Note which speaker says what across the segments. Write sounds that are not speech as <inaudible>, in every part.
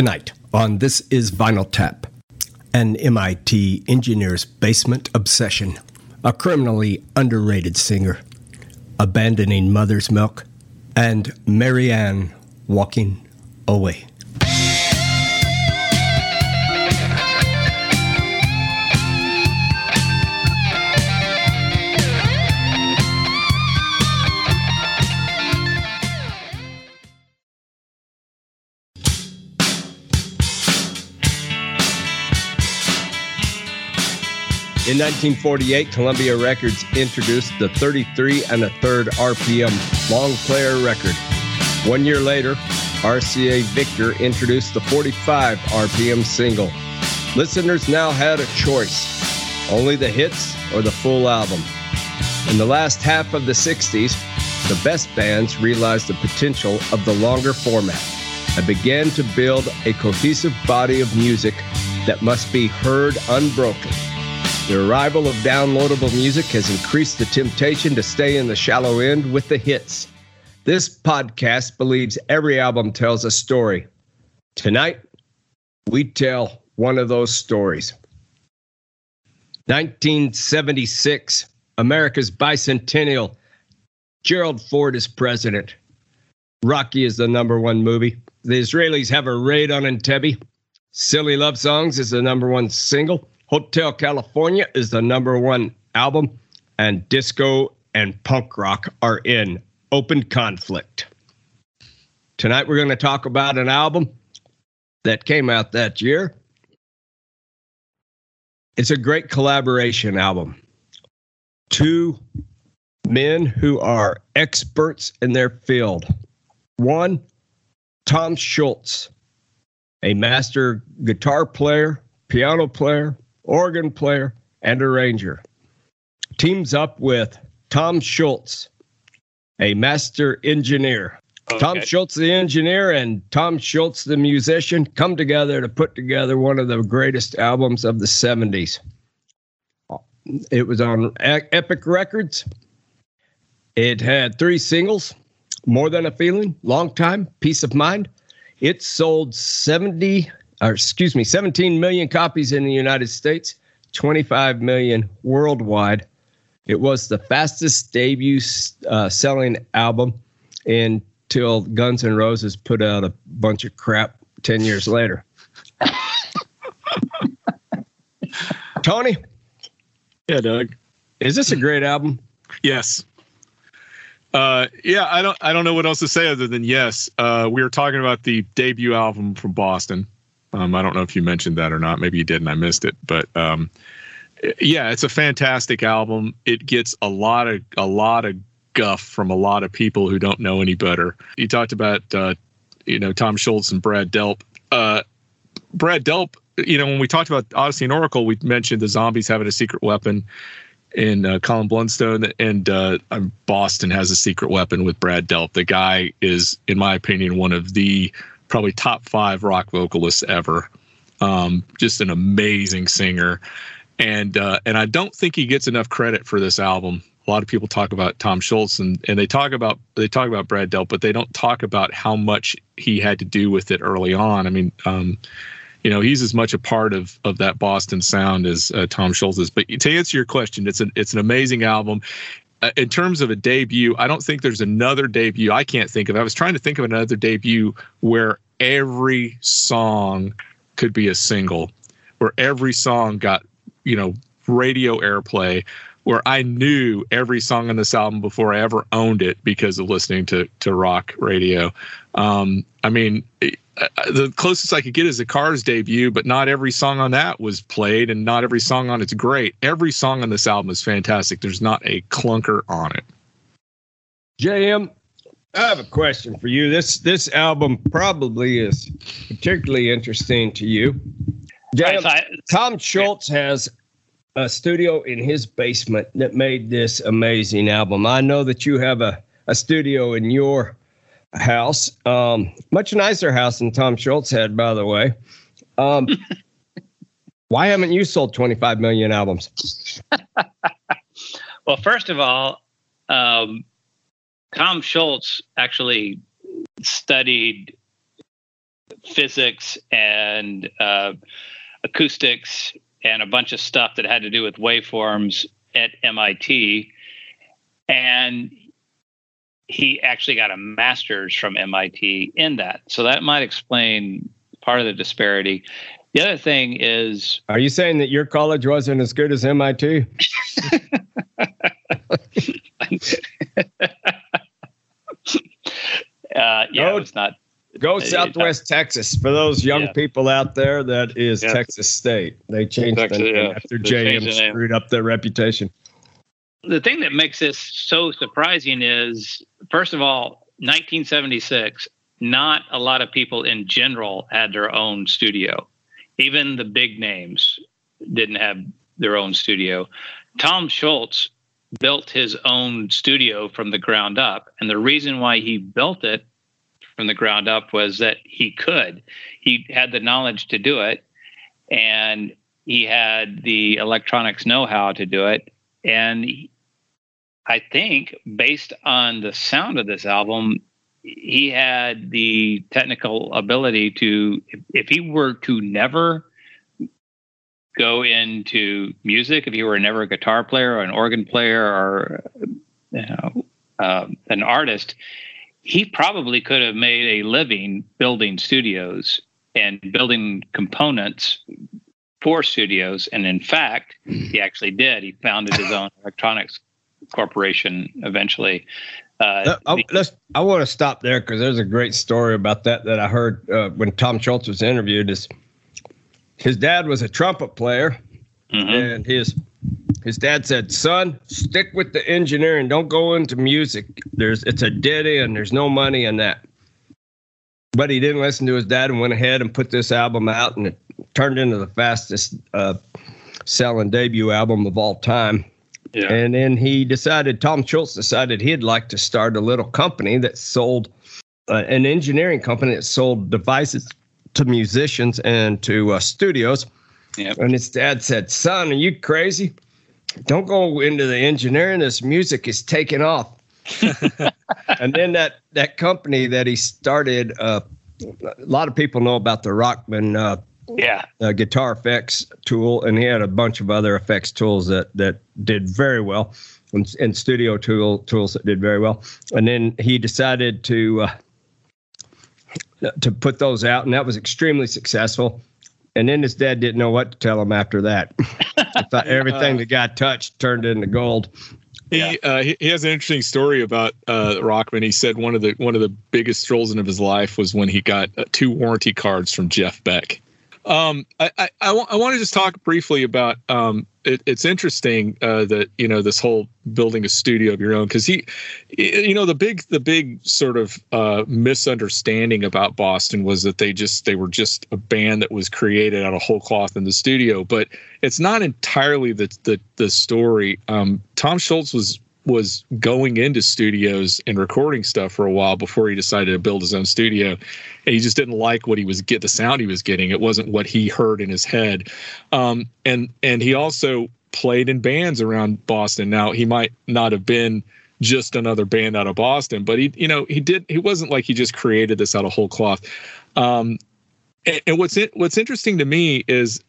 Speaker 1: Tonight on This is Vinyl Tap, an MIT engineer's basement obsession, a criminally underrated singer, abandoning mother's milk, and Marianne walking away. In 1948, Columbia Records introduced the 33 and a third RPM long player record. One year later, RCA Victor introduced the 45 RPM single. Listeners now had a choice only the hits or the full album. In the last half of the 60s, the best bands realized the potential of the longer format and began to build a cohesive body of music that must be heard unbroken. The arrival of downloadable music has increased the temptation to stay in the shallow end with the hits. This podcast believes every album tells a story. Tonight, we tell one of those stories. 1976, America's bicentennial. Gerald Ford is president. Rocky is the number one movie. The Israelis have a raid on Entebbe. Silly Love Songs is the number one single. Hotel California is the number one album, and disco and punk rock are in open conflict. Tonight, we're going to talk about an album that came out that year. It's a great collaboration album. Two men who are experts in their field. One, Tom Scholz, a master guitar player, piano player, organ player, and arranger. Teams up with Tom Scholz, a master engineer. Okay. Tom Scholz, the engineer, and Tom Scholz, the musician, come together to put together one of the greatest albums of the 70s. It was on Epic Records. It had three singles More Than a Feeling, Long Time, Peace of Mind. It sold 70 or excuse me, 17 million copies in the United States, 25 million worldwide. It was the fastest debut uh, selling album until Guns N' Roses put out a bunch of crap 10 years later. <laughs> Tony?
Speaker 2: Yeah, Doug.
Speaker 1: Is this a great album?
Speaker 2: Yes. Uh, yeah, I don't I don't know what else to say other than yes. Uh, we were talking about the debut album from Boston. Um, I don't know if you mentioned that or not. Maybe you did and I missed it. But um, yeah, it's a fantastic album. It gets a lot of a lot of guff from a lot of people who don't know any better. You talked about uh, you know Tom Scholz and Brad Delp. Uh, Brad Delp, you know, when we talked about Odessey and Oracle, we mentioned the zombies having a secret weapon in uh, Colin Blunstone, and uh, Boston has a secret weapon with Brad Delp. The guy is, in my opinion, one of the probably top five rock vocalists ever. Um, just an amazing singer, and uh, and I don't think he gets enough credit for this album. A lot of people talk about Tom Scholz and, and they talk about they talk about Brad Delp, but they don't talk about how much he had to do with it early on. I mean, um, you know, he's as much a part of of that Boston sound as uh, Tom Scholz is. But to answer your question, it's an it's an amazing album. Uh, in terms of a debut, I don't think there's another debut I can't think of. I was trying to think of another debut where every song could be a single, where every song got, you know, radio airplay, where I knew every song on this album before I ever owned it because of listening to to rock radio. Um, I mean, the closest I could get is the Cars debut, but not every song on that was played, and not every song on it's great. Every song on this album is fantastic. There's not a clunker on it.
Speaker 1: JM, I have a question for you. This this album probably is particularly interesting to you. JM, Tom Scholz has a studio in his basement that made this amazing album. I know that you have a, a studio in your house. Um, much nicer house than Tom Scholz had, by the way. Um, <laughs> why haven't you sold 25 million albums? <laughs>
Speaker 3: well, first of all, um, Tom Scholz actually studied physics and uh, acoustics and a bunch of stuff that had to do with waveforms at MIT. And he actually got a master's from MIT in that. So that might explain part of the disparity. The other thing is
Speaker 1: Are you saying that your college wasn't as good as MIT? <laughs>
Speaker 3: uh, yeah, it's not.
Speaker 1: Go Southwest Texas. For those young
Speaker 3: Yeah.
Speaker 1: people out there, that is
Speaker 3: Yeah.
Speaker 1: Texas State. They changed
Speaker 3: Texas,
Speaker 1: the name
Speaker 3: yeah.
Speaker 1: after
Speaker 3: They
Speaker 1: JM
Speaker 3: changed the name.
Speaker 1: screwed up their reputation.
Speaker 3: The thing that makes this so surprising is, first of all, 1976. Not a lot of people in general had their own studio. Even the big names didn't have their own studio. Tom Scholz built his own studio from the ground up. And the reason why he built it from the ground up was that he could. He had the knowledge to do it, and he had the electronics know how to do it. And I think, based on the sound of this album, he had the technical ability to, if, he were to never go into music, if he were never a guitar player or an organ player or you know, uh, an artist, he probably could have made a living building studios and building components for studios. And in fact, he actually did. He founded his own <laughs> electronics corporation eventually. Uh,
Speaker 1: Uh, I,
Speaker 3: the-
Speaker 1: let's, I want to stop there because there's a great story about that that I heard uh, when Tom Scholz was interviewed. Is his dad was a trumpet player,
Speaker 3: mhm.
Speaker 1: and his his dad said, "Son, stick with the engineering. Don't go into music. There's it's a dead end. There's no money in that." But he didn't listen to his dad and went ahead and put this album out, and it turned into the fastest uh, selling debut album of all time.
Speaker 3: Yeah.
Speaker 1: And then he decided, Tom Scholz decided he'd like to start a little company that sold uh, an engineering company that sold devices to musicians and to uh, studios.
Speaker 3: Yep.
Speaker 1: And his dad said, Son, are you crazy? Don't go into the engineering. This music is taking off. <laughs> and then that, that company that he started, uh, a lot of people know about the Rockman uh,
Speaker 3: yeah.
Speaker 1: uh, guitar effects tool, and he had a bunch of other effects tools that that did very well, and, and studio tool tools that did very well. And then he decided to uh, to put those out, and that was extremely successful. And then his dad didn't know what to tell him after that. <laughs> I thought everything the guy touched turned into gold.
Speaker 3: Yeah.
Speaker 2: He, uh, he he has an interesting story about uh, Rockman. He said one of the one of the biggest strolls of his life was when he got uh, two warranty cards from Jeff Beck. Um, I, I, I, wa- I want to just talk briefly about um, it, it's interesting uh, that you know this whole building a studio of your own because he, you know, the big the big sort of uh, misunderstanding about Boston was that they just they were just a band that was created out of whole cloth in the studio, but it's not entirely the the, the story. Um, Tom Scholz was was going into studios and recording stuff for a while before he decided to build his own studio. And he just didn't like what he was get the sound he was getting. It wasn't what he heard in his head. Um, and and he also played in bands around Boston. Now he might not have been just another band out of Boston, but he you know he did he wasn't like he just created this out of whole cloth. Um, and, and what's it, what's interesting to me is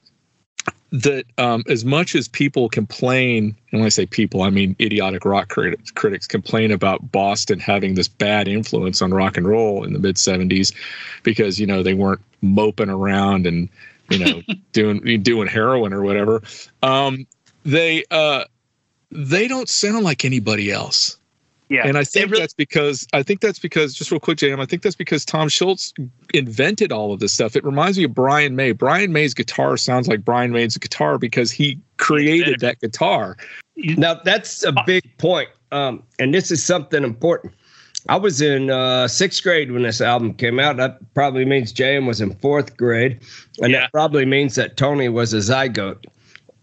Speaker 2: that um, as much as people complain, and when I say people, I mean idiotic rock critics, critics complain about Boston having this bad influence on rock and roll in the mid '70s because you know they weren't moping around and you know <laughs> doing doing heroin or whatever. Um, they uh, they don't sound like anybody else.
Speaker 3: Yeah.
Speaker 2: And I think
Speaker 3: really-
Speaker 2: that's because I think that's because just real quick, JM, I think that's because Tom Scholz invented all of this stuff. It reminds me of Brian May. Brian May's guitar sounds like Brian May's guitar because he created that guitar.
Speaker 1: Now that's a big point, um, and this is something important. I was in uh, sixth grade when this album came out. That probably means JM was in fourth grade, and
Speaker 3: Yeah.
Speaker 1: that probably means that Tony was a zygote.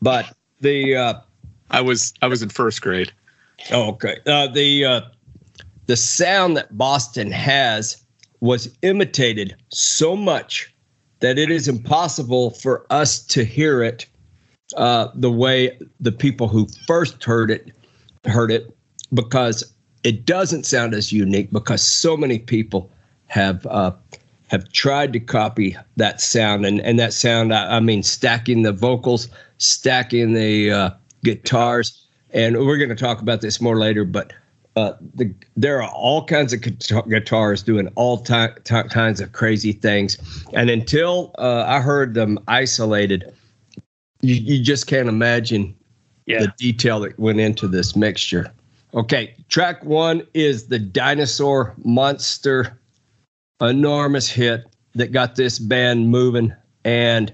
Speaker 1: But the uh,
Speaker 2: I was I was in first grade.
Speaker 1: Oh, okay, uh, the uh, the sound that Boston has was imitated so much that it is impossible for us to hear it uh, the way the people who first heard it heard it because it doesn't sound as unique because so many people have uh, have tried to copy that sound, and and that sound, I, I mean, stacking the vocals, stacking the uh, guitars, and we're going to talk about this more later, but. Uh, the, there are all kinds of guitars doing all ty- ty- kinds of crazy things, and until uh, I heard them isolated, you, you just can't imagine
Speaker 3: Yeah.
Speaker 1: the detail that went into this mixture. Okay, track one is the Dinosaur Monster, enormous hit that got this band moving, and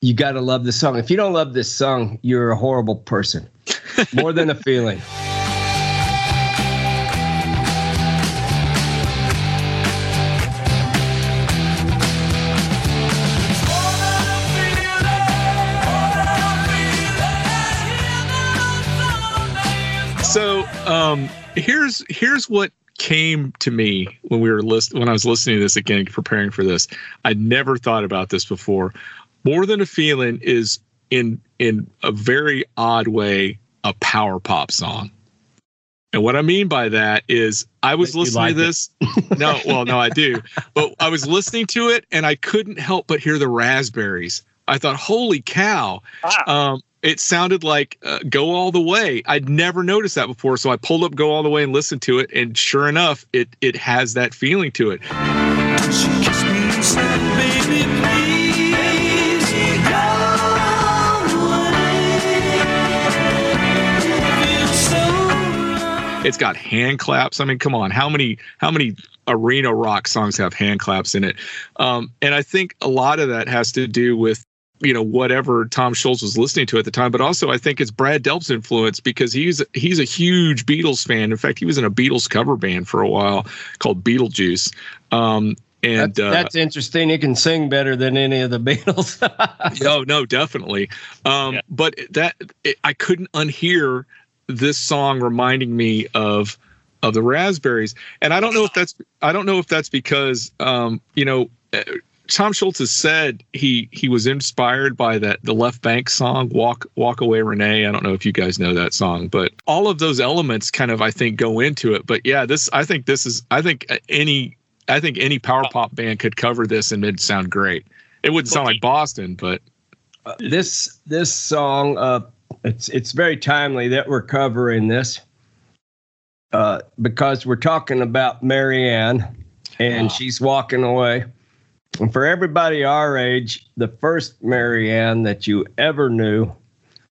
Speaker 1: you got to love this song. If you don't love this song, you're a horrible person. More than a feeling.
Speaker 2: So um, here's here's what came to me when we were list when I was listening to this again, preparing for this. I'd never thought about this before. More than a feeling is in in a very odd way a power pop song. And what I mean by that is I was
Speaker 1: You
Speaker 2: listening to this. No, well, no, I do. <laughs> But I was listening to it and I couldn't help but hear the raspberries. I thought, holy cow.
Speaker 3: Ah.
Speaker 2: Um, it sounded like uh, Go All the Way. I'd never noticed that before. So I pulled up Go All the Way and listened to it. And sure enough, it, it has that feeling to it. It's got hand claps. I mean, come on, how many how many arena rock songs have hand claps in it? Um, and I think a lot of that has to do with you know whatever Tom Scholz was listening to at the time, but also I think it's Brad Delp's influence because he's he's a huge Beatles fan. In fact, he was in a Beatles cover band for a while called Beatlejuice. Um, and
Speaker 1: That's,
Speaker 2: uh,
Speaker 1: that's interesting. He can sing better than any of the Beatles. <laughs>
Speaker 2: no, no, definitely. Um,
Speaker 3: Yeah.
Speaker 2: But that it, I couldn't unhear this song reminding me of of the Raspberries, and I don't know if that's I don't know if that's because um, you know. uh, Tom Scholz has said he he was inspired by that the Left Bank song "Walk Walk Away Renee." I don't know if you guys know that song, but all of those elements kind of I think go into it. But yeah, this I think this is I think any I think any power pop band could cover this and it'd sound great. It wouldn't sound like Boston, but
Speaker 1: this this song uh it's it's very timely that we're covering this uh because we're talking about Marianne and she's walking away and for everybody our age the first Marianne that you ever knew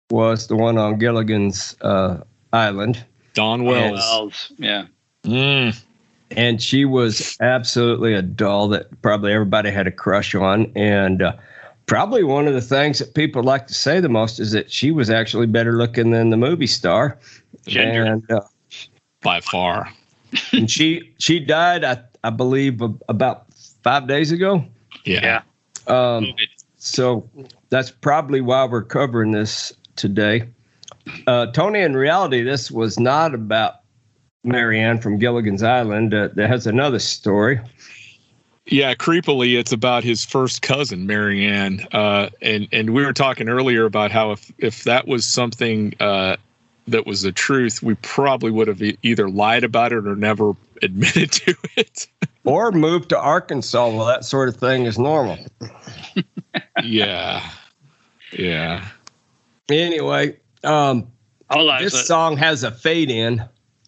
Speaker 1: was the one on Gilligan's uh island
Speaker 2: Dawn Wells.
Speaker 3: Wells. Yeah.
Speaker 2: Mm.
Speaker 1: and she was absolutely a doll that probably everybody had a crush on and uh, probably one of the things that people like to say the most is that she was actually better looking than the movie star
Speaker 3: Ginger.
Speaker 1: and, uh,
Speaker 2: by far. <laughs>
Speaker 1: and she she died I, I believe about five days ago
Speaker 2: Yeah.
Speaker 3: Yeah.
Speaker 1: um, so that's probably why we're covering this today uh, tony in reality this was not about marianne from gilligan's island uh, there has another story
Speaker 2: Yeah, creepily, it's about his first cousin, Marianne. Uh, and and we were talking earlier about how if if that was something uh, that was the truth, we probably would have e- either lied about it or never <laughs> admitted to it.
Speaker 1: or moved to Arkansas. Well, that sort of thing is normal.
Speaker 2: yeah, yeah.
Speaker 1: Anyway, um,
Speaker 3: Hold on.
Speaker 1: this
Speaker 3: so-
Speaker 1: song has a fade in.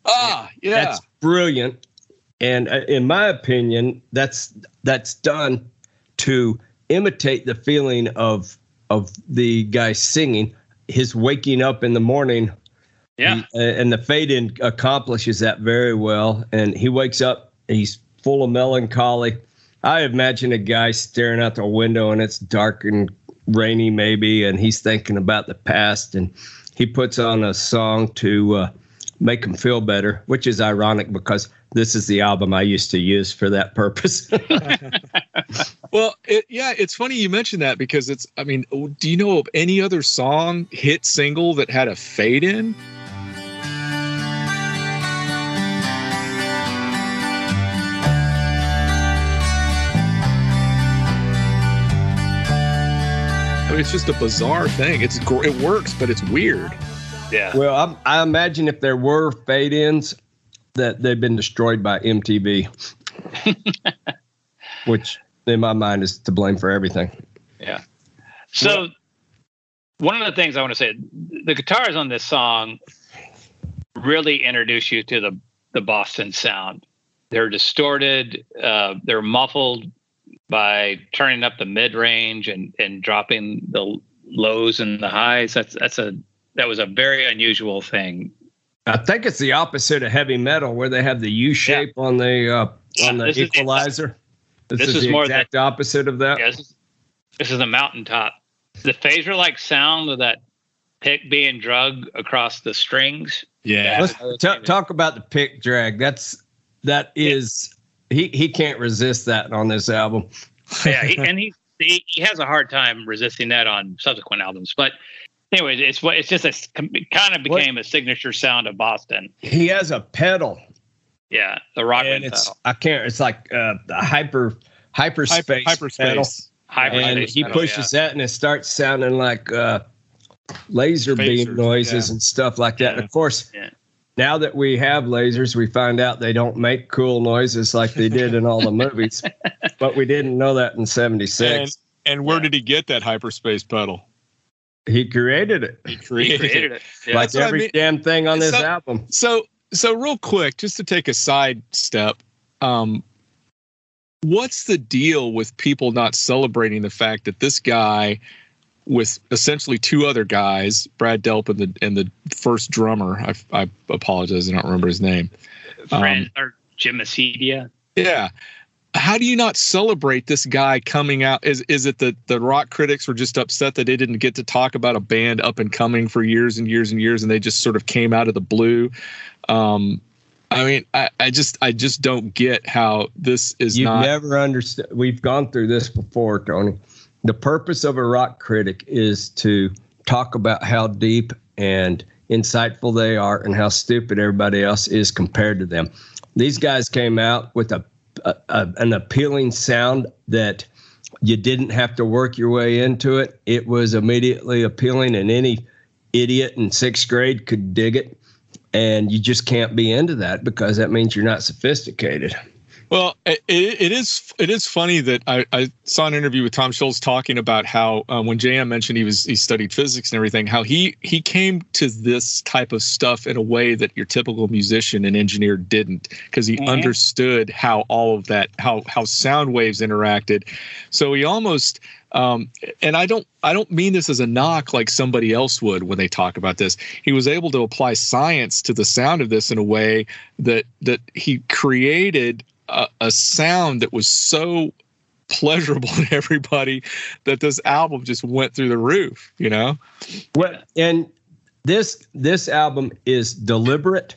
Speaker 2: Ah, yeah.
Speaker 1: That's brilliant, and uh, in my opinion, that's that's done to imitate the feeling of of the guy singing. His waking up in the morning
Speaker 3: yeah.
Speaker 1: Uh, and the fade in accomplishes that very well. And he wakes up, he's full of melancholy. I imagine a guy staring out the window and it's dark and rainy, maybe, and he's thinking about the past. And he puts on a song to uh, make them feel better, which is ironic because this is the album I used to use for that purpose. <laughs>
Speaker 2: Well, it, yeah, it's funny you mentioned that because it's. I mean, do you know of any other song hit single that had a fade in? I mean, it's just a bizarre thing. It's it works, but it's weird.
Speaker 3: Yeah.
Speaker 1: well, I, I imagine if there were fade ins, that they've been destroyed by MTV, <laughs> which in my mind, is to blame for everything.
Speaker 3: Yeah. So one of the things I want to say, the guitars on this song really introduce you to the the Boston sound. They're distorted. Uh, they're muffled by turning up the mid range and and dropping the lows and the highs. That's that's a that was a very unusual thing.
Speaker 1: I think it's the opposite of heavy metal, where they have the U shape on the uh,
Speaker 3: Yeah,
Speaker 1: on the
Speaker 3: this is-
Speaker 1: equalizer. This,
Speaker 3: this
Speaker 1: is,
Speaker 3: is
Speaker 1: the
Speaker 3: more than-
Speaker 1: exact opposite of that.
Speaker 3: Yeah, this is, this is a mountaintop. The phaser like sound of that pick being drug across the strings.
Speaker 2: Yeah.
Speaker 1: Let's t- talk about the pick drag. That's that is he he can't resist that on this album.
Speaker 3: yeah, he, <laughs> and he, he he has a hard time resisting that on subsequent albums. But anyway, it's what it's just a it kind of became a signature sound of Boston.
Speaker 1: He has a pedal,
Speaker 3: Yeah, the Rockman
Speaker 1: and it's
Speaker 3: pedal,
Speaker 1: I can't. It's like uh, the hyper hyperspace
Speaker 2: Hyper,
Speaker 1: pedal,
Speaker 2: hyperspace.
Speaker 3: hyperspace
Speaker 1: and he
Speaker 3: pedal,
Speaker 1: pushes that, and it starts sounding like uh, laser beam noises
Speaker 2: yeah.
Speaker 1: and stuff like that. And of course,
Speaker 3: Yeah.
Speaker 1: now that we have lasers, we find out they don't make cool noises like they did in all the <laughs> movies. But we didn't know that in
Speaker 2: And,
Speaker 1: '76.
Speaker 2: and where
Speaker 3: Yeah.
Speaker 2: did he get that hyperspace pedal?
Speaker 1: He created it,
Speaker 2: He
Speaker 3: Yeah. He
Speaker 2: created,
Speaker 3: created
Speaker 2: it.
Speaker 3: it. Yeah.
Speaker 1: like
Speaker 2: That's what I
Speaker 1: every
Speaker 2: mean.
Speaker 1: damn thing on this
Speaker 2: So-
Speaker 1: album.
Speaker 2: So, so real quick, just to take a side step, um, what's the deal with people not celebrating the fact that this guy, with essentially two other guys, Brad Delp and the and the first drummer, I, I apologize, I don't remember his name.
Speaker 3: Fran, or Jim Masdea.
Speaker 2: Yeah. How do you not celebrate this guy coming out? Is is it that the rock critics were just upset that they didn't get to talk about a band up and coming for years and years and years, and they just sort of came out of the blue? Um, I mean, I, I just I just don't get how this is
Speaker 1: You've
Speaker 2: not.
Speaker 1: never understood. We've gone through this before, Tony. The purpose of a rock critic is to talk about how deep and insightful they are and how stupid everybody else is compared to them. These guys came out with a, a, an appealing sound that you didn't have to work your way into it. It was immediately appealing, and any idiot in sixth grade could dig it. And you just can't be into that because that means you're not sophisticated.
Speaker 2: Well, it, it is it is funny that I, I saw an interview with Tom Scholz talking about how uh, when JM mentioned he was he studied physics and everything, how he he came to this type of stuff in a way that your typical musician and engineer didn't, because he
Speaker 3: Mhm.
Speaker 2: understood how all of that how how sound waves interacted. So he almost um, and I don't I don't mean this as a knock like somebody else would when they talk about this. He was able to apply science to the sound of this in a way that that he created a, a sound that was so pleasurable <laughs> to everybody that this album just went through the roof. You know?
Speaker 1: Well, and this this album is deliberate.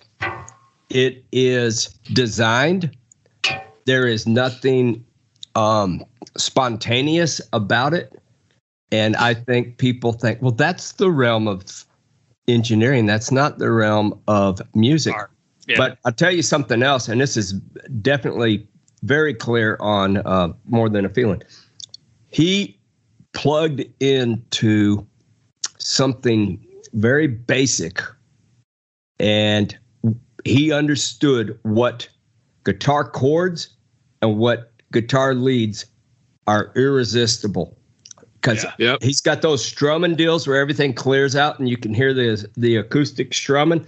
Speaker 1: It is designed. There is nothing um, spontaneous about it, and I think people think, well, that's the realm of engineering. That's not the realm of music.
Speaker 3: Art. Yeah.
Speaker 1: But I'll tell you something else, and this is definitely very clear on uh, more than a feeling. He plugged into something very basic, and he understood what guitar chords and what guitar leads are irresistible. Because
Speaker 3: Yeah.
Speaker 2: Yep.
Speaker 1: he's got those strumming deals where everything clears out and you can hear the the acoustic strumming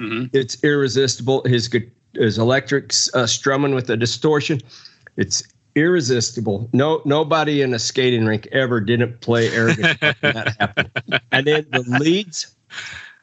Speaker 3: Mhm.
Speaker 1: it's irresistible. His his electric uh, strumming with the distortion, it's irresistible. No nobody in a skating rink ever didn't play air guitar that happened. <laughs> And then the leads,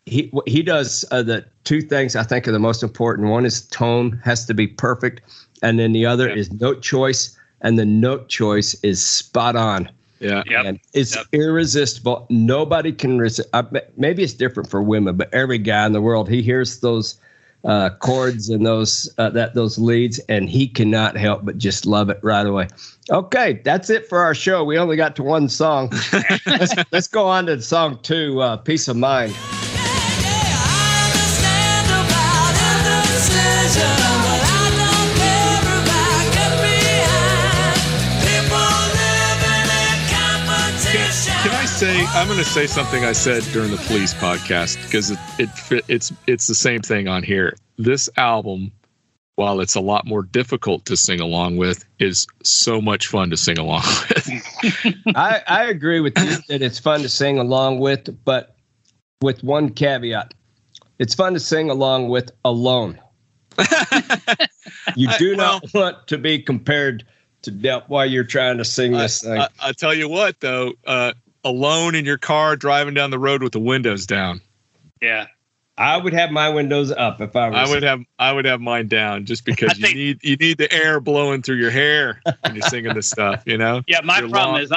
Speaker 1: he he does uh, the two things I think are the most important. One is tone has to be perfect, and then the other
Speaker 3: Yep.
Speaker 1: is note choice, and the note choice is spot on.
Speaker 2: Yeah.
Speaker 3: Yep.
Speaker 1: And it's
Speaker 3: Yep.
Speaker 1: irresistible. Nobody can resist. Uh, maybe it's different for women, but every guy in the world, he hears those uh, chords and those uh, that those leads, and he cannot help but just love it right away. Okay, that's it for our show. We only got to one song. <laughs> let's, let's go on to song two, uh, "Peace of Mind."
Speaker 2: I I'm going to say something I said during the police podcast because it, it fit, it's it's the same thing on here. This album while it's a lot more difficult to sing along with, is so much fun to sing along <laughs> with.
Speaker 1: I, I agree with you that it's fun to sing along with, but with one caveat. It's fun to sing along with alone. You <laughs>
Speaker 2: I-
Speaker 1: do not want to be compared to Delp while you're trying to sing this thing.
Speaker 2: I, I tell you what, though, uh, alone in your car driving down the road with the windows down,
Speaker 3: Yeah.
Speaker 1: I would have my windows up if I was.
Speaker 2: I would have I would have mine down just <laughs> because you
Speaker 3: think-
Speaker 2: need you need the air blowing through your hair when you're singing this stuff, you know. <laughs>
Speaker 3: Yeah. My
Speaker 2: Your
Speaker 3: problem
Speaker 2: long-
Speaker 3: is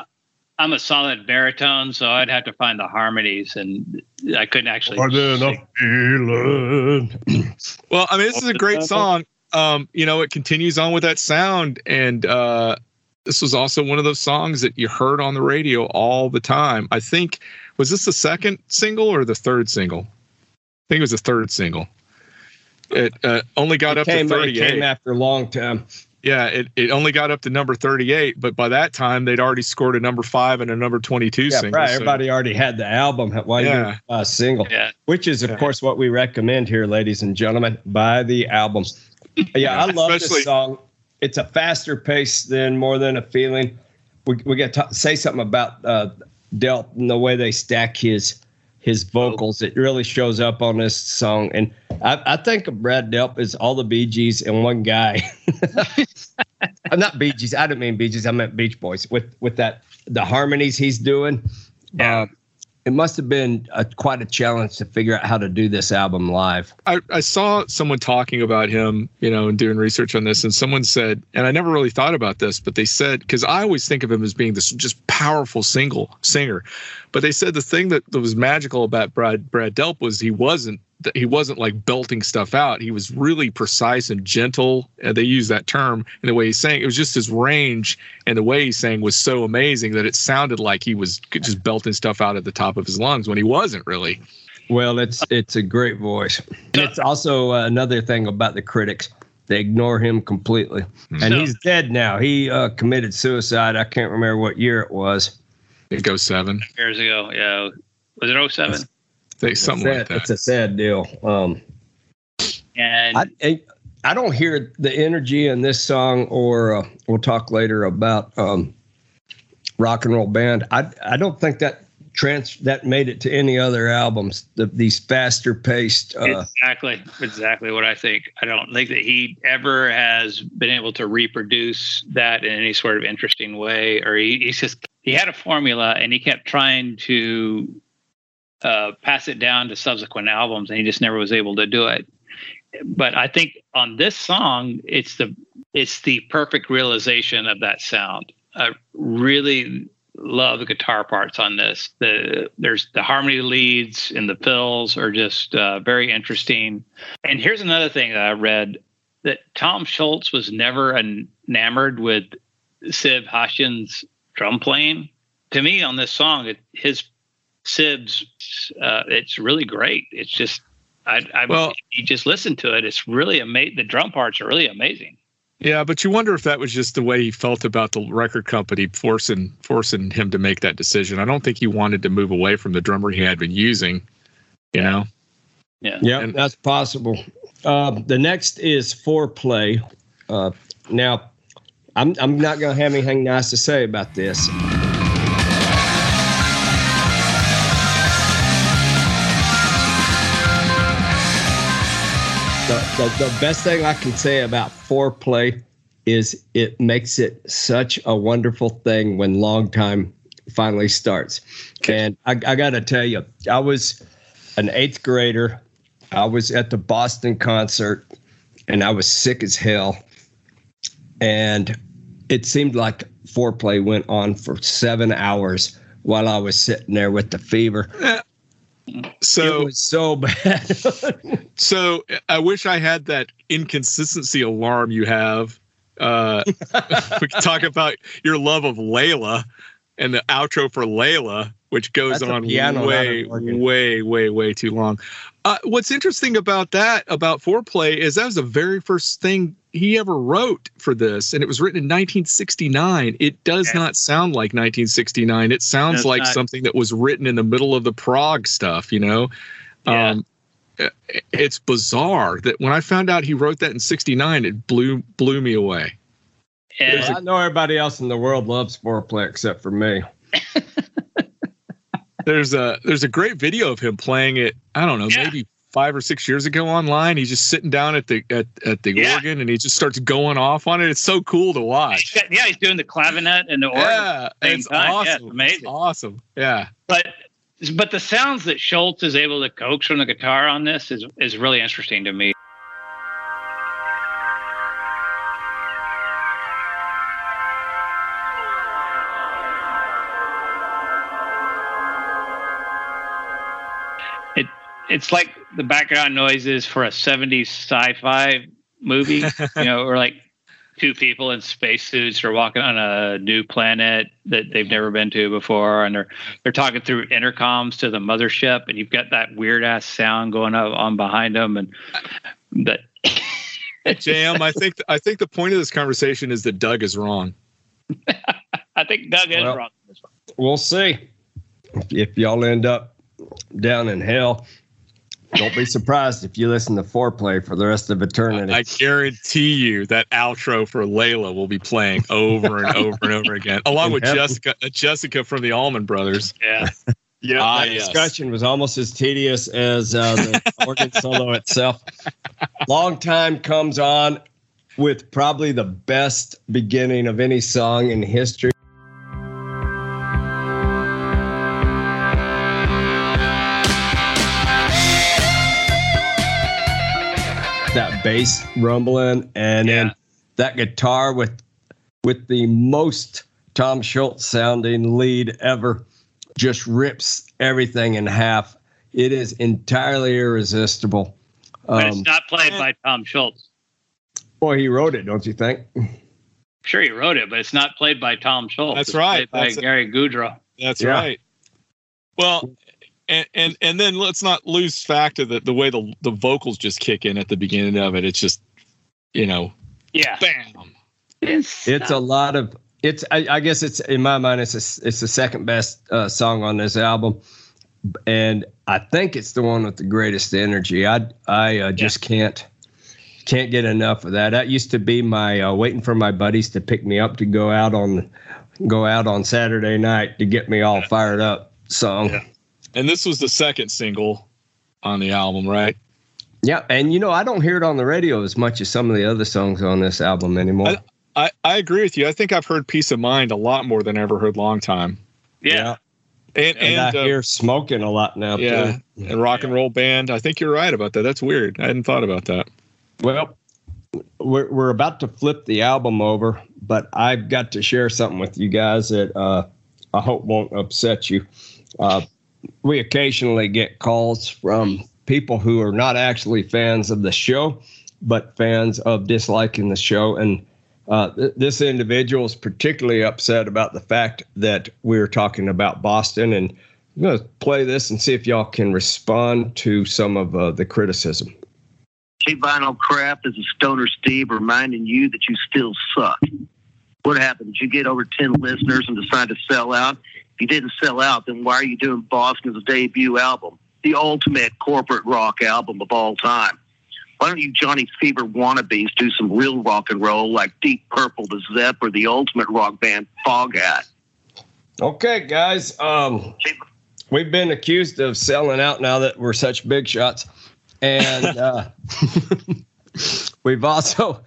Speaker 3: I'm a solid baritone, so I'd have to find the harmonies, and I couldn't actually.
Speaker 1: More than a feeling.
Speaker 2: Well, I mean, this is a great <laughs> song. Um, you know, it continues on with that sound, and uh, this was also one of those songs that you heard on the radio all the time. I think was this the second single or the third single? I think it was the third single. It uh, only got
Speaker 1: It
Speaker 2: up
Speaker 1: came,
Speaker 2: to
Speaker 1: it
Speaker 2: 38.
Speaker 1: came after a long time.
Speaker 2: Yeah, it, it only got up to number 38, but by that time they'd already scored a number five and a number 22
Speaker 1: Yeah,
Speaker 2: single.
Speaker 1: right.
Speaker 2: so-
Speaker 1: Everybody already had the album while
Speaker 2: Yeah.
Speaker 1: you're uh, single,
Speaker 3: Yeah.
Speaker 1: which is, of
Speaker 2: Yeah.
Speaker 1: course, what we recommend here, ladies and gentlemen. Buy the album. Yeah, I love
Speaker 2: Especially-
Speaker 1: this song. It's a faster pace than More Than a Feeling. We, we got to say something about uh, Delp and the way they stack his his vocals. It really shows up on this song. And I, I think of Brad Delp as all the Bee Gees in one guy. I'm <laughs> not Bee Gees. I didn't mean Bee Gees. I meant Beach Boys. With with that the harmonies he's doing.
Speaker 3: Yeah.
Speaker 1: Uh, it must have been a, quite a challenge to figure out how to do this album live.
Speaker 2: I, I saw someone talking about him, you know, and doing research on this, and someone said, and I never really thought about this, but they said because I always think of him as being this just powerful single singer, but they said the thing that, that was magical about Brad Brad Delp was he wasn't that he wasn't like belting stuff out. He was really precise and gentle. And they use that term in the way he sang. It was just his range and the way he sang was so amazing that it sounded like he was just belting stuff out at the top of his lungs when he wasn't really.
Speaker 1: Well, it's it's a great voice. And it's also uh, another thing about the critics. They ignore him completely. And
Speaker 3: So-
Speaker 1: he's dead now. He uh, committed suicide. I can't remember what year it was.
Speaker 2: It goes seven.
Speaker 3: Years ago. Yeah. Was it 07?
Speaker 2: They, something
Speaker 1: Sad-
Speaker 2: like that.
Speaker 1: It's a sad deal. Um,
Speaker 3: And
Speaker 1: I, I I don't hear the energy in this song, or uh, we'll talk later about um, rock and roll band. I I don't think that trans that made it to any other albums. The, these faster paced. Uh,
Speaker 3: exactly, exactly what I think. I don't think that he ever has been able to reproduce that in any sort of interesting way, or he, he's just he had a formula and he kept trying to uh, pass it down to subsequent albums, and he just never was able to do it. But I think on this song, it's the it's the perfect realization of that sound. I really love the guitar parts on this. The there's the harmony leads and the fills are just uh, very interesting. And here's another thing that I read that Tom Scholz was never enamored with Sib Hashian's drum playing. To me, on this song, it, his Sib's uh, it's really great. It's just I, I
Speaker 2: Well-
Speaker 3: you just listen to it. It's really amazing. The drum parts are really amazing.
Speaker 2: Yeah, but you wonder if that was just the way he felt about the record company forcing forcing him to make that decision. I don't think he wanted to move away from the drummer he had been using. You know,
Speaker 3: Yeah.
Speaker 1: Yeah,
Speaker 2: And-
Speaker 1: that's possible. Um, the next is foreplay. Uh, now, I'm I'm not going to have anything nice to say about this. The, the, the best thing I can say about foreplay is it makes it such a wonderful thing when long time finally starts. And I, I got to tell you, I was an eighth grader. I was at the Boston concert and I was sick as hell. And it seemed like foreplay went on for seven hours while I was sitting there with the fever.
Speaker 2: so
Speaker 1: it was so <laughs> bad.
Speaker 2: so I wish I had that inconsistency alarm you have. Uh, <laughs> we can talk about your love of Layla and the outro for Layla, which goes
Speaker 1: That's
Speaker 2: on
Speaker 1: piano,
Speaker 2: way, way, way, way too long. Uh, what's interesting about that, about foreplay, is that was the very first thing he ever wrote for this, and it was written in 1969. It does
Speaker 3: Yeah.
Speaker 2: not sound like 1969. It sounds
Speaker 3: Does
Speaker 2: like
Speaker 3: not.
Speaker 2: something that was written in the middle of the prog stuff, you know.
Speaker 3: Yeah.
Speaker 2: Um, it's bizarre that when I found out he wrote that in '69, it blew blew me away.
Speaker 3: And
Speaker 1: I know everybody else in the world loves foreplay except for me. <laughs>
Speaker 2: There's a there's a great video of him playing it. I don't know,
Speaker 3: Yeah.
Speaker 2: maybe five or six years ago online. He's just sitting down at the at, at the
Speaker 3: Yeah.
Speaker 2: organ and he just starts going off on it. It's so cool to watch.
Speaker 3: yeah, he's doing the clavinet and the organ.
Speaker 2: Yeah, it's
Speaker 3: time. Yeah, it's
Speaker 2: awesome.
Speaker 3: amazing.
Speaker 2: It's awesome. Yeah.
Speaker 3: But but the sounds that Scholz is able to coax from the guitar on this is is really interesting to me. It's like the background noises for a 70s sci-fi movie, <laughs> you know, or like two people in spacesuits are walking on a new planet that they've never been to before and they're they're talking through intercoms to the mothership and you've got that weird ass sound going up on behind them and that <laughs>
Speaker 2: Jam, I think I think the point of this conversation is that Doug is wrong. <laughs>
Speaker 3: I think Doug is
Speaker 1: Well-
Speaker 3: wrong.
Speaker 1: We'll see. If, if y'all end up down in hell, don't be surprised if you listen to foreplay for the rest of eternity.
Speaker 2: I guarantee you that outro for Layla will be playing over and <laughs> over and over again, along with
Speaker 1: Heaven.
Speaker 2: Jessica uh, Jessica from the Allman Brothers.
Speaker 3: Yeah.
Speaker 1: Yeah,
Speaker 2: Ah,
Speaker 1: that
Speaker 2: yes.
Speaker 1: discussion was almost as tedious as uh, the organ <laughs> solo itself. Long time comes on with probably the best beginning of any song in history. That bass rumbling and
Speaker 3: Yeah.
Speaker 1: then that guitar with with the most Tom Scholz sounding lead ever just rips everything in half. It is entirely irresistible.
Speaker 3: But it's
Speaker 1: Um,
Speaker 3: not played by Tom Scholz.
Speaker 1: boy, he wrote it, don't you think?
Speaker 3: Sure, he wrote it, but it's not played by Tom Scholz.
Speaker 2: That's
Speaker 3: It's
Speaker 2: right.
Speaker 3: Played by
Speaker 2: That's-
Speaker 3: Barry Goudreau.
Speaker 2: That's
Speaker 1: Yeah.
Speaker 2: right. Well, and, and and then let's not lose fact of the, the way the the vocals just kick in at the beginning of it. It's just, you know,
Speaker 3: Yeah.
Speaker 2: bam.
Speaker 3: It's,
Speaker 1: It's a lot of it's. I, I guess it's in my mind. It's a, it's the second best uh, song on this album, and I think it's the one with the greatest energy. I I uh, just can't can't get enough of that. That used to be my uh, waiting for my buddies to pick me up to go out on go out on Saturday night to get me all fired up song.
Speaker 3: Yeah.
Speaker 2: And this was the second single on the album, right?
Speaker 1: Yeah, and you know I don't hear it on the radio as much as some of the other songs on this album anymore.
Speaker 2: I- I, I agree with you. I think I've heard Peace of Mind a lot more than I ever heard Long Time.
Speaker 3: yeah.
Speaker 2: And
Speaker 1: and,
Speaker 2: and,
Speaker 1: I
Speaker 2: uh,
Speaker 1: hear smoking a lot now
Speaker 2: yeah,
Speaker 1: too.
Speaker 2: and rock and roll band. I think you're right about that. That's weird. I hadn't thought about that.
Speaker 1: Well, we're we're about to flip the album over, but I've got to share something with you guys that uh, I hope won't upset you. Uh, we occasionally get calls from people who are not actually fans of the show, but fans of disliking the show, and uh, th- this individual is particularly upset about the fact that we're talking about Boston, and I'm going to play this and see if y'all can respond to some of uh, the criticism.
Speaker 4: Hey, Vinyl Craft, this is Stoner Steve reminding you that you still suck. What happened? Did you get over 10 listeners and decide to sell out? If you didn't sell out, then why are you doing Boston's debut album? The ultimate corporate rock album of all time. Why don't you Johnny Fever wannabes do some real rock and roll like Deep Purple, The Zepp, or the ultimate rock band Foghat?
Speaker 1: Okay, guys. Um, we've been accused of selling out now that we're such big shots, and uh, <laughs> <laughs> we've also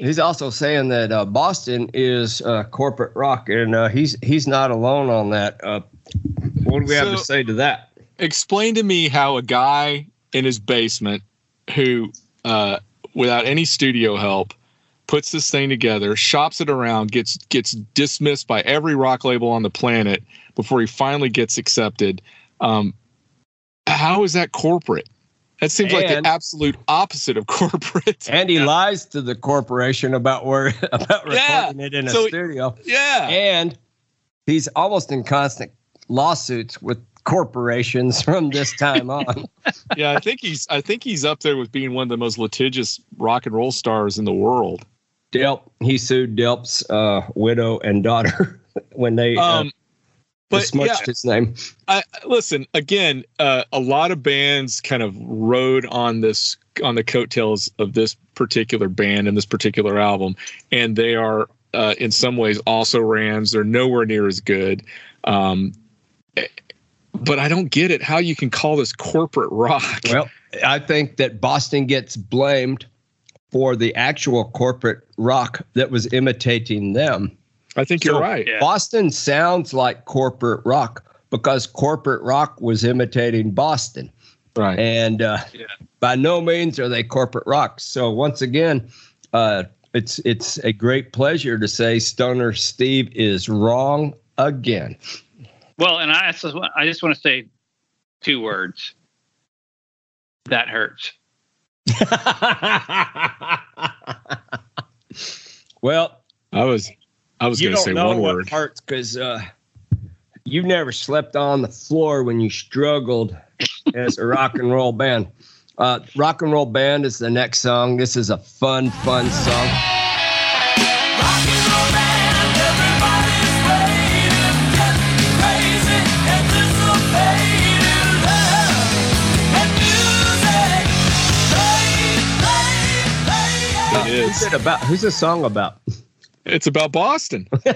Speaker 1: he's also saying that uh, Boston is uh, corporate rock, and uh, he's he's not alone on that. Uh, what do we have to say to that?
Speaker 2: Explain to me how a guy in his basement who, uh, without any studio help, puts this thing together, shops it around, gets gets dismissed by every rock label on the planet before he finally gets accepted. Um, how is that corporate? That seems like
Speaker 1: And-
Speaker 2: the absolute opposite of <laughs> corporate.
Speaker 1: And he lies to the corporation about where <laughs> about recording
Speaker 2: Yeah.
Speaker 1: it in a
Speaker 2: So-
Speaker 1: studio,
Speaker 2: yeah.
Speaker 1: and he's almost in constant lawsuits with corporations <laughs> from this time on.
Speaker 2: yeah, I think he's I think he's up there with being one of the most litigious rock and roll stars in the world.
Speaker 1: Delp, he sued Delp's uh, widow and daughter when they uh,
Speaker 2: Um, But
Speaker 1: smudged
Speaker 2: yeah,
Speaker 1: his name.
Speaker 2: I, listen again. Uh, a lot of bands kind of rode on this on the coattails of this particular band and this particular album, and they are uh, in some ways also Rams. They're nowhere near as good. Um, eh, but I don't get it. How you can call this corporate rock?
Speaker 1: Well, I think that Boston gets blamed for the actual corporate rock that was imitating them.
Speaker 2: I think you're
Speaker 1: So-
Speaker 2: right.
Speaker 3: Yeah.
Speaker 1: Boston sounds like corporate rock because corporate rock was imitating Boston.
Speaker 2: Right.
Speaker 1: And uh,
Speaker 3: Yeah.
Speaker 1: by no means are they corporate rock. So once again, uh, it's it's a great pleasure to say Stoner Steve is wrong again.
Speaker 3: Well, and I just, I just want to say two words. That hurts. <laughs>
Speaker 1: well,
Speaker 2: I was I was going to
Speaker 1: don't
Speaker 2: say
Speaker 1: know
Speaker 2: one
Speaker 1: what
Speaker 2: word.
Speaker 1: hurts because uh, you never slept on the floor when you struggled as a rock and roll band. Uh, rock and roll band is the next song. This is a fun, fun song.
Speaker 2: It
Speaker 1: Who's
Speaker 2: is.
Speaker 1: it about? Who's the song about?
Speaker 2: It's about Boston. <laughs>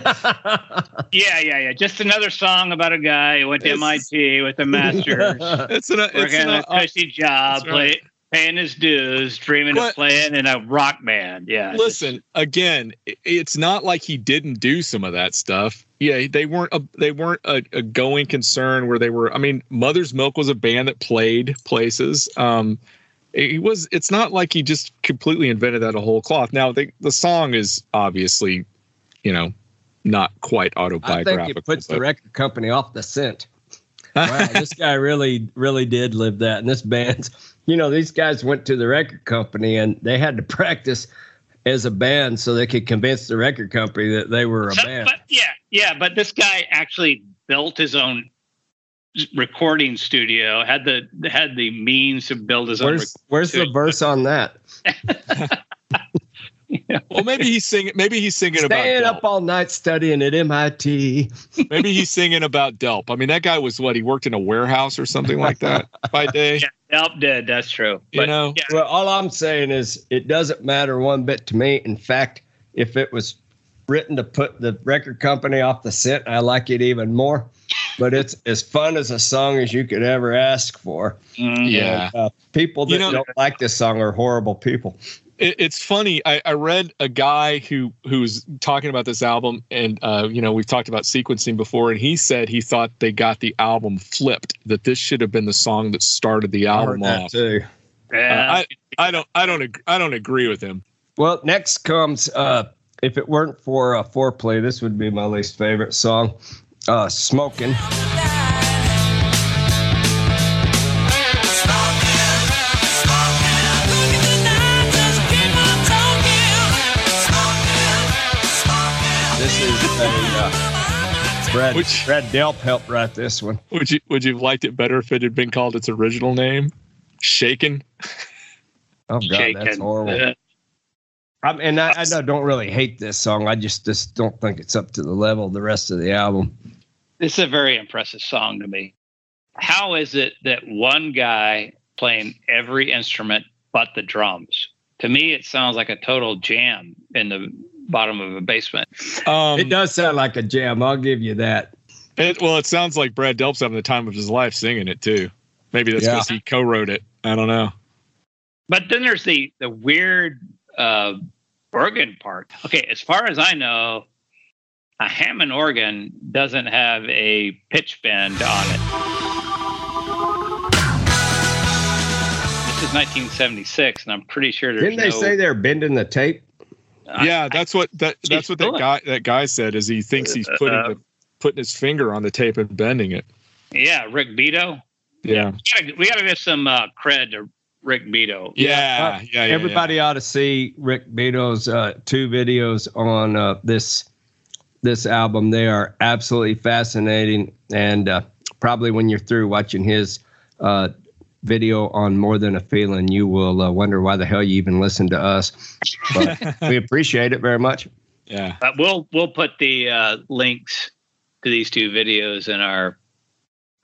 Speaker 3: Yeah, yeah, yeah. Just another song about a guy who went to
Speaker 2: It's-
Speaker 3: MIT with a <laughs> master's,
Speaker 2: It's an it's
Speaker 3: working
Speaker 2: an,
Speaker 3: a
Speaker 2: uh,
Speaker 3: cushy job,
Speaker 2: that's right.
Speaker 3: play, paying his dues, dreaming
Speaker 2: But-
Speaker 3: of playing in a rock band. Yeah.
Speaker 2: listen again. It's not like he didn't do some of that stuff. Yeah, they weren't a, they weren't a, a going concern where they were. I mean, Mother's Milk was a band that played places. Um, he was. It's not like he just completely invented that a whole cloth. Now the the song is obviously, you know, not quite
Speaker 1: I
Speaker 2: autobiographical.
Speaker 1: think it puts the record company off the scent. Wow, this guy <laughs> really, really did live that. And this band's, you know, these guys went to the record company and they had to practice as a band so they could convince the record company that they were a
Speaker 3: So-
Speaker 1: band.
Speaker 3: but yeah, yeah, but this guy actually built his own recording studio. Had the had the means to build his own.
Speaker 1: Where's where's the verse on that? <laughs>
Speaker 2: well, maybe he's singing. Maybe he's singing about.
Speaker 1: Staying
Speaker 2: Delp.
Speaker 1: up all night studying at MIT. <laughs>
Speaker 2: Maybe he's singing about Delp. I mean, that guy was what? He worked in a warehouse or something like that by day. <laughs>
Speaker 3: Yeah, Delp did. That's true.
Speaker 2: You
Speaker 3: But,
Speaker 2: know?
Speaker 3: yeah,
Speaker 1: Well, all I'm saying is it doesn't matter one bit to me. In fact, if it was written to put the record company off the scent, I like it even more. But it's as fun as a song as you could ever ask for.
Speaker 3: mm,
Speaker 2: Yeah.
Speaker 1: Uh, people that
Speaker 2: You know-
Speaker 1: don't like this song are horrible people.
Speaker 2: it, it's funny. I, I read a guy who who's talking about this album, and uh, you know we've talked about sequencing before, and he said he thought they got the album flipped. That this should have been the song that started the album
Speaker 1: that
Speaker 2: off.
Speaker 1: too.
Speaker 3: yeah.
Speaker 2: I don't. I don't. Ag- I don't agree with him.
Speaker 1: Well, next comes uh, if it weren't for uh, foreplay, this would be my least favorite song. Uh, Smoking. This is a uh, Brad.
Speaker 2: Which-
Speaker 1: Brad Delp helped write this one.
Speaker 2: Would you Would you have liked it better if it had been called its original name, Shaken?
Speaker 1: Oh God, that's
Speaker 3: shaken.
Speaker 1: horrible.
Speaker 3: Uh,
Speaker 1: I mean, and I, I don't- don't really hate this song. I just just don't think it's up to the level of the rest of the album.
Speaker 3: This is a very impressive song to me. How is it that one guy playing every instrument but the drums? To me, it sounds like a total jam in the bottom of a basement.
Speaker 2: Um,
Speaker 1: it does sound like a jam. I'll give you that.
Speaker 2: it- well, it sounds like Brad Delp's having the time of his life singing it too. Maybe that's
Speaker 1: Yeah.
Speaker 2: because he co-wrote it. I don't know.
Speaker 3: But then there's the the weird uh, organ part. Okay, as far as I know, a Hammond organ doesn't have a pitch bend on it. This is 1976, and I'm pretty sure there's
Speaker 1: Didn't they
Speaker 3: no,
Speaker 1: say they're bending the tape?
Speaker 3: I-
Speaker 2: yeah, that's what that that's what that guy that guy said is he thinks he's putting
Speaker 3: Uh,
Speaker 2: the, putting his finger on the tape and bending it.
Speaker 3: yeah, Rick Beato.
Speaker 2: Yeah.
Speaker 3: We gotta, we gotta give some uh, cred to Rick Beato.
Speaker 2: Yeah, yeah, yeah. yeah,
Speaker 1: Everybody ought to see Rick Beato's uh, two videos on uh, this this album. They are absolutely fascinating, and uh, probably when you're through watching his uh, video on More Than a Feeling, you will uh, wonder why the hell you even listened to us. But <laughs> we appreciate it very much.
Speaker 2: Yeah.
Speaker 3: But we'll we'll put the uh, links to these two videos in our.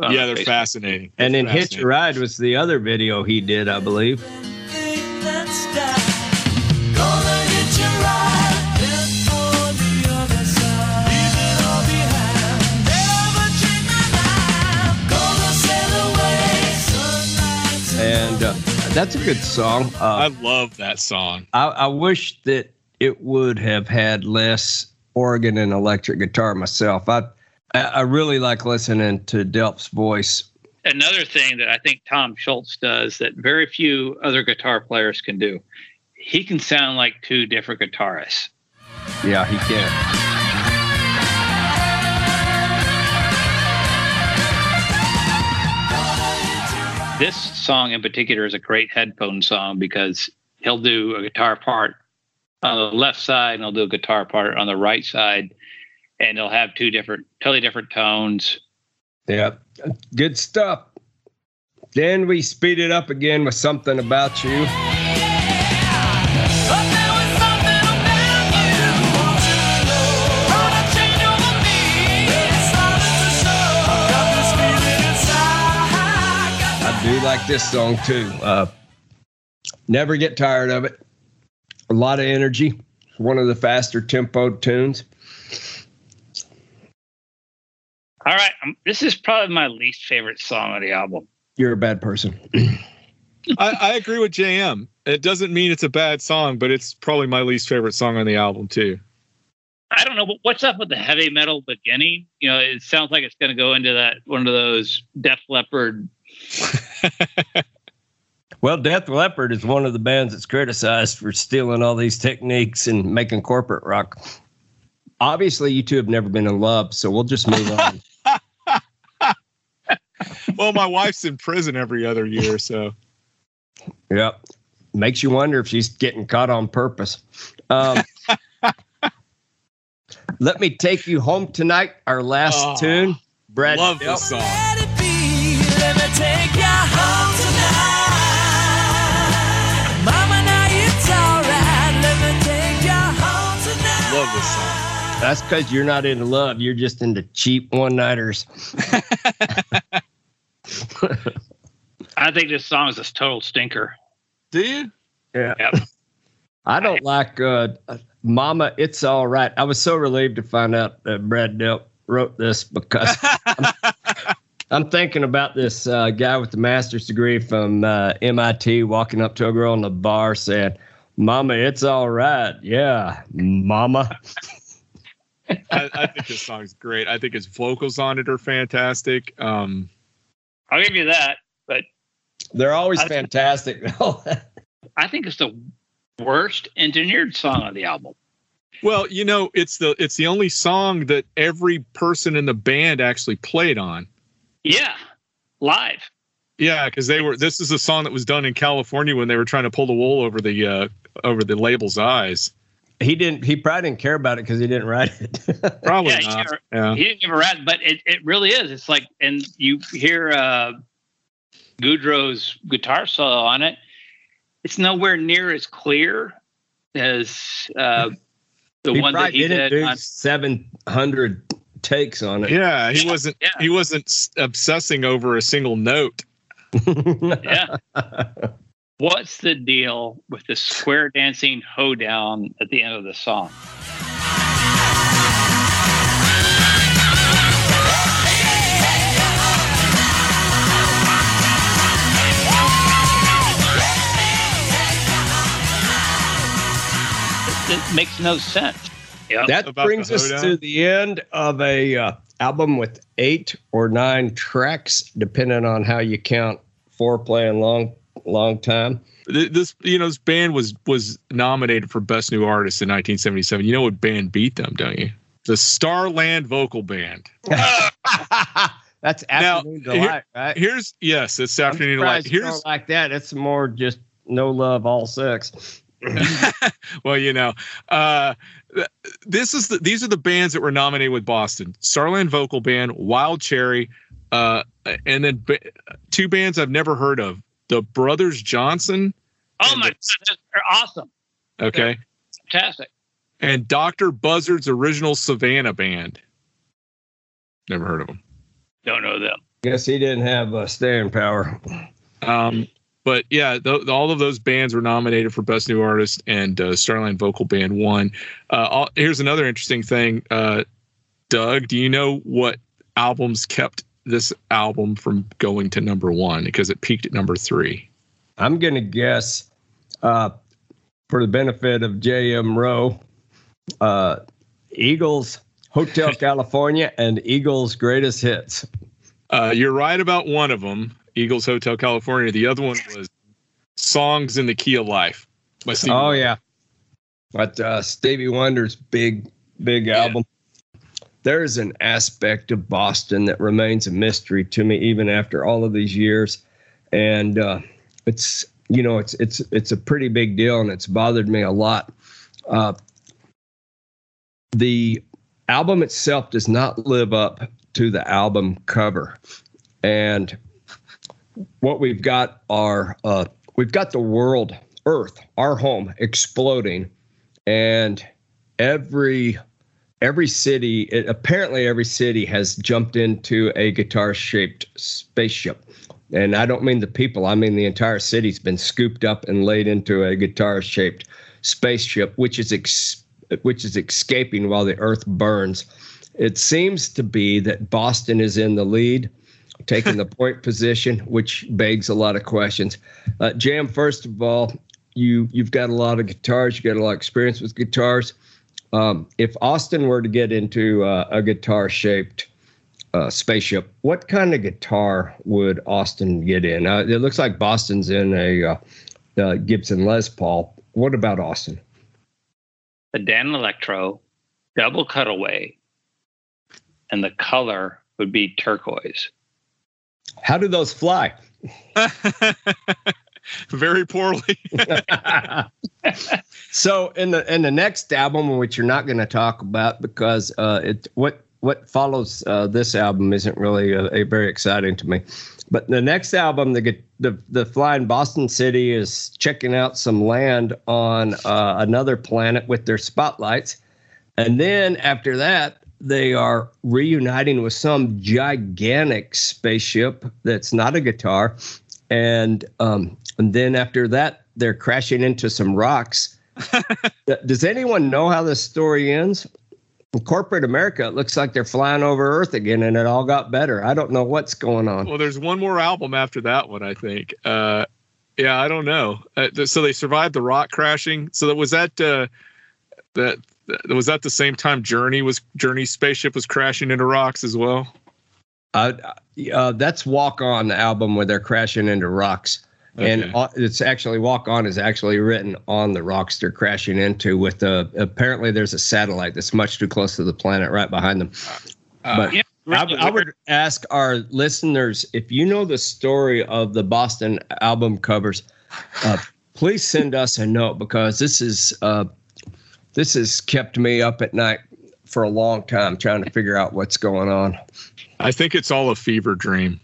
Speaker 3: on
Speaker 2: yeah, they're
Speaker 3: Facebook.
Speaker 2: fascinating.
Speaker 1: And then
Speaker 2: They're
Speaker 1: Hitch a
Speaker 2: fascinating.
Speaker 1: Ride was the other video he did, I believe. And uh, that's a good song.
Speaker 2: I
Speaker 1: Uh,
Speaker 2: love that song.
Speaker 1: I, I wish that it would have had less organ and electric guitar myself. I I I really like listening to Delp's voice.
Speaker 3: Another thing that I think Tom Scholz does that very few other guitar players can do. He can sound like two different guitarists.
Speaker 1: Yeah, he can.
Speaker 3: This song in particular is a great headphone song because he'll do a guitar part on the left side and he'll do a guitar part on the right side, and he'll have two different, totally different tones.
Speaker 1: Yeah, good stuff. Then we speed it up again with something about you. Like this song too. Uh, never get tired of it. A lot of energy. One of the faster tempo tunes.
Speaker 3: All right, um, this is probably my least favorite song on the album.
Speaker 1: You're a bad person.
Speaker 2: I, I agree with JM. It doesn't mean it's a bad song, but it's probably my least favorite song on the album too.
Speaker 3: I don't know but what's up with the heavy metal beginning. You know, it sounds like it's going to go into that one of those Def Leppard. <laughs>
Speaker 1: Well, Def Leppard is one of the bands that's criticized for stealing all these techniques and making corporate rock. Obviously, you two have never been in love, so we'll just move on. <laughs>
Speaker 2: well, my wife's in prison every other year, so
Speaker 1: yep. Makes you wonder if she's getting caught on purpose. Um, <laughs> let me take you home tonight. Our last
Speaker 2: Oh,
Speaker 1: tune. Brad
Speaker 2: love
Speaker 1: Delp.
Speaker 2: this song.
Speaker 1: That's because you're not into love. You're just into cheap one nighters. <laughs>
Speaker 3: I think this song is a total stinker.
Speaker 2: Do you?
Speaker 1: Yeah.
Speaker 3: Yep.
Speaker 1: I don't like uh, Mama, It's All Right. I was so relieved to find out that Brad Delp wrote this because I'm, <laughs> I'm thinking about this uh, guy with the master's degree from uh, MIT walking up to a girl in the bar saying, Mama, it's all right. Yeah, Mama. <laughs> <laughs>
Speaker 2: I, I think this song's great. I think his vocals on it are fantastic. Um,
Speaker 3: I'll give you that, but
Speaker 1: They're always
Speaker 3: I-
Speaker 1: fantastic. <laughs>
Speaker 3: I think it's the worst engineered song on the album.
Speaker 2: well, you know, it's the it's the only song that every person in the band actually played on.
Speaker 3: Yeah, live.
Speaker 2: Yeah, because they were. This is a song that was done in California when they were trying to pull the wool over the uh, over the label's eyes.
Speaker 1: He didn't. He probably didn't care about it because he didn't write it. <laughs>
Speaker 2: Probably
Speaker 3: Yeah, he
Speaker 2: not.
Speaker 3: never-
Speaker 2: Yeah.
Speaker 3: He didn't give a rat, but it, it really is. It's like, and you hear uh, Goudreau's guitar solo on it. It's nowhere near as clear as uh, the
Speaker 1: he
Speaker 3: one that he
Speaker 1: didn't
Speaker 3: did.
Speaker 1: do
Speaker 3: On,
Speaker 1: 700 takes on it.
Speaker 2: Yeah, he
Speaker 3: Yeah,
Speaker 2: wasn't.
Speaker 3: yeah.
Speaker 2: He wasn't obsessing over a single note. <laughs>
Speaker 3: yeah. <laughs> What's the deal with the square dancing hoedown at the end of the song? It, it makes no sense. Yep.
Speaker 1: That
Speaker 2: About
Speaker 1: brings us to the end of a uh, album with eight or nine tracks, depending on how you count foreplay and long long time.
Speaker 2: This, you know, this band was was nominated for best new artist in 1977. You know what band beat them, don't you? The Starland Vocal Band. <laughs>
Speaker 1: That's
Speaker 2: Now,
Speaker 1: afternoon
Speaker 2: here-
Speaker 1: delight, right?
Speaker 2: Here's yes, it's
Speaker 1: I'm
Speaker 2: afternoon delight. Here's
Speaker 1: don't like that. It's more just no love, all sex. <laughs>
Speaker 2: well, you know, uh, this is the these are the bands that were nominated with Boston: Starland Vocal Band, Wild Cherry, uh, and then ba- two bands I've never heard of: the Brothers Johnson,
Speaker 3: Oh my
Speaker 2: the-
Speaker 3: god, they're awesome.
Speaker 2: okay,
Speaker 3: Fantastic.
Speaker 2: and Doctor Buzzard's original Savannah Band. Never heard of them.
Speaker 3: Don't know them.
Speaker 1: Guess he didn't have uh, staying power.
Speaker 2: Um, but yeah, th- all of those bands were nominated for Best New Artist, and uh, Starland Vocal Band won. Uh, all, here's another interesting thing, uh, Doug. Do you know what albums kept this album from going to number one because it peaked at number three?
Speaker 1: I'm going to guess, uh, for the benefit of J.M. Rowe, uh, Eagles, Hotel <laughs> California, and Eagles' greatest hits.
Speaker 2: Uh, you're right about one of them, Eagles Hotel California. The other one was Songs in the Key of Life. by Stevie
Speaker 1: Oh yeah, but uh, Stevie Wonder's big, big
Speaker 2: Yeah.
Speaker 1: There's an aspect of Boston that remains a mystery to me even after all of these years, and uh, it's you know it's it's it's a pretty big deal, and it's bothered me a lot. Uh, the album itself does not live up to the album cover, and what we've got are uh, we've got the world, Earth, our home, exploding, and every every city, it, apparently every city has jumped into a guitar-shaped spaceship. And I don't mean the people; I mean the entire city's been scooped up and laid into a guitar-shaped spaceship, which is ex- which is escaping while the Earth burns. It seems to be that Boston is in the lead taking the <laughs> point position, which begs a lot of questions. Uh, Jam, first of all, you you've got a lot of guitars, you got a lot of experience with guitars. Um, if Austin were to get into uh, a guitar-shaped uh, spaceship, what kind of guitar would Austin get in? Uh, it looks like Boston's in a uh, uh, Gibson Les Paul. What about Austin?
Speaker 3: The Danelectro, double cutaway, and the color would be turquoise.
Speaker 1: How do those fly? <laughs>
Speaker 2: Very poorly. <laughs> <laughs>
Speaker 1: so in the in the next album, which you're not going to talk about because uh, it what what follows uh, this album isn't really a, a very exciting to me. But the next album, the the the Flying Boston City is checking out some land on uh, another planet with their spotlights, and then after that, they are reuniting with some gigantic spaceship that's not a guitar, and um, and then after that, they're crashing into some rocks. <laughs> Does anyone know how this story ends? In corporate America, it looks like they're flying over Earth again, and it all got better. I don't know what's going on.
Speaker 2: well, there's one more album after that one, I think. Uh, yeah, I don't know. Uh, th- so they survived the rock crashing. So that was that. Uh, that that- was that the same time Journey was Journey's spaceship was crashing into rocks as well.
Speaker 1: Uh, uh, that's Walk On, the album where they're crashing into rocks. And uh, it's actually Walk On is actually written on the rocks they're crashing into. With the apparently there's a satellite that's much too close to the planet right behind them.
Speaker 2: Uh,
Speaker 1: but
Speaker 3: Yeah,
Speaker 1: I,
Speaker 3: really
Speaker 1: I would ask our listeners if you know the story of the Boston album covers, uh, please send us a note because this is uh, this has kept me up at night for a long time trying to figure out what's going on.
Speaker 2: I think it's all a fever dream.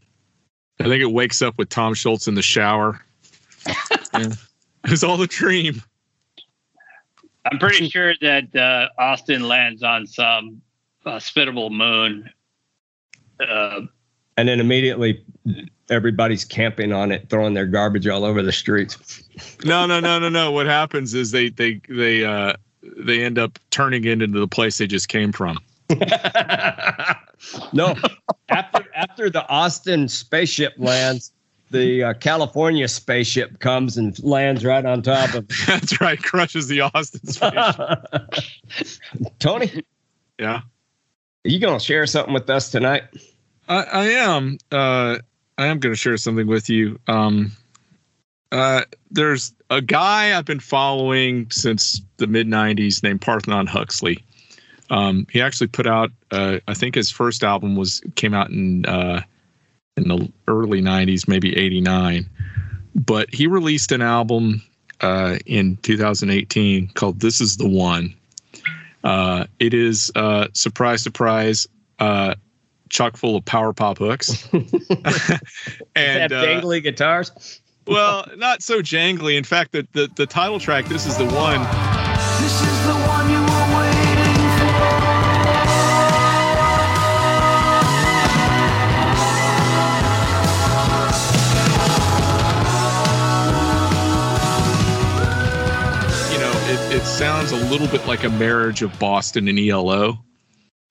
Speaker 2: I think it wakes up with Tom Scholz in the shower. Yeah. <laughs> It's all a dream.
Speaker 3: I'm pretty sure that uh, Austin lands on some hospitable moon. Uh,
Speaker 1: and then immediately everybody's camping on it, throwing their garbage all over the streets.
Speaker 2: No, no, no, no, no. What happens is they they they uh they end up turning it into the place they just came from. <laughs>
Speaker 1: no, after the Austin spaceship lands, the uh, California spaceship comes and lands right on top of. <laughs>
Speaker 2: That's right. Crushes the Austin space. <laughs>
Speaker 1: Tony, are
Speaker 2: Yeah.
Speaker 1: you gonna share something with us tonight?
Speaker 2: I, I am. Uh, I am going to share something with you. Um, uh, there's a guy I've been following since the mid '90s named Parthenon Huxley. Um, he actually put out, uh, I think his first album was came out in uh, in the early '90s, maybe '89. But he released an album uh, in 2018 called "This Is the One." Uh, it is uh, surprise, surprise. Uh, chock full of power pop hooks. <laughs> and
Speaker 1: Have
Speaker 2: uh,
Speaker 1: dangly guitars.
Speaker 2: well, not so jangly. In fact, the, the the title track, "This Is the One,"
Speaker 5: This is the one
Speaker 2: sounds a little bit like a marriage of Boston and ELO.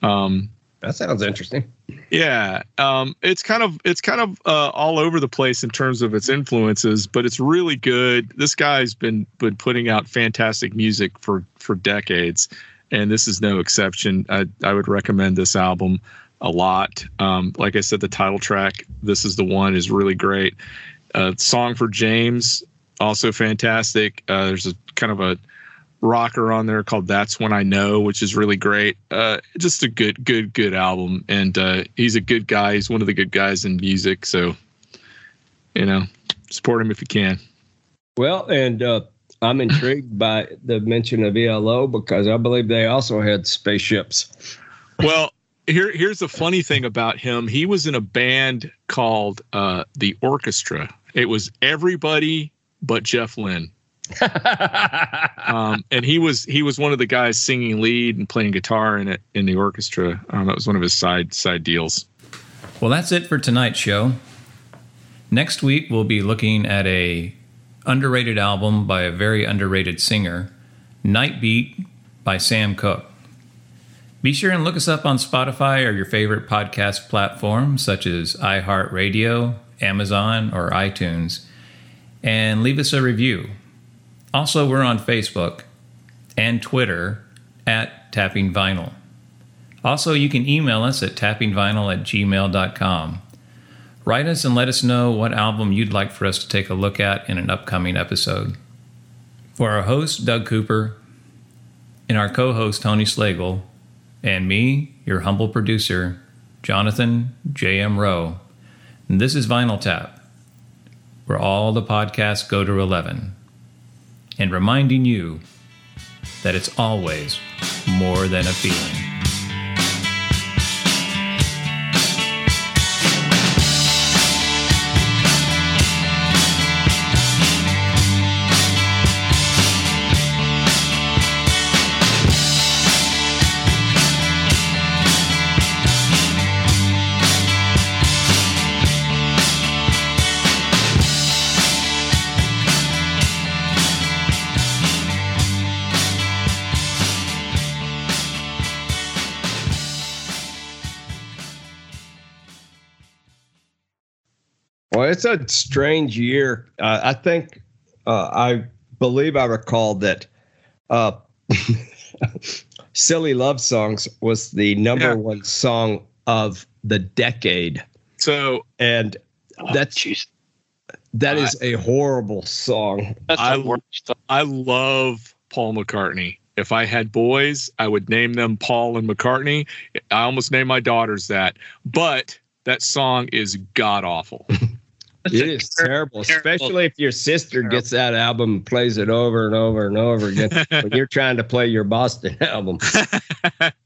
Speaker 2: Um,
Speaker 1: That sounds interesting.
Speaker 2: yeah, um, it's kind of it's kind of uh, all over the place in terms of its influences, but it's really good. This guy's been been putting out fantastic music for for decades, and this is no exception. I I would recommend this album a lot. Um, like I said, the title track, "This Is the One," is really great. Uh, "Song for James," also fantastic. Uh, there's a kind of a rocker on there called That's When I Know, which is really great. Uh, just a good, good, good album. And uh, he's a good guy. He's one of the good guys in music. So, you know, support him if you can.
Speaker 1: Well, and uh, I'm intrigued <laughs> by the mention of ELO because I believe they also had spaceships.
Speaker 2: Well, here, here's the funny thing about him. He was in a band called uh, The Orchestra. It was everybody but Jeff Lynne. <laughs> um, and he was he was one of the guys singing lead and playing guitar in it in the orchestra. Um, that was one of his side side deals.
Speaker 6: Well, that's it for tonight's show. Next week we'll be looking at a underrated album by a very underrated singer, Night Beat by Sam Cooke. Be sure and look us up on Spotify or your favorite podcast platform such as iHeartRadio, Amazon, or iTunes, and leave us a review. Also, we're on Facebook and Twitter at Tapping Vinyl. Also, you can email us at tappingvinyl at gmail.com. Write us and let us know what album you'd like for us to take a look at in an upcoming episode. For our host, Doug Cooper, and our co host, Tony Slagle, and me, your humble producer, Jonathan J.M. Rowe, this is Vinyl Tap, where all the podcasts go to 11, and reminding you that it's always more than a feeling.
Speaker 1: It's a strange year. Uh, I think uh, I believe I recall that uh, <laughs> "Silly Love Songs" was the number
Speaker 2: Yeah.
Speaker 1: one song of the decade,
Speaker 2: So
Speaker 1: and
Speaker 3: Oh,
Speaker 1: That's-
Speaker 3: jeez.
Speaker 1: that is a horrible song.
Speaker 2: I- I love Paul McCartney. If I had boys, I would name them Paul and McCartney. I almost named my daughters that. But that song is god awful. <laughs>
Speaker 1: It is
Speaker 3: ter-
Speaker 1: terrible,
Speaker 3: terrible-
Speaker 1: especially if your sister gets that album and plays it over and over and over again when you're trying to play your Boston <laughs> album. <laughs>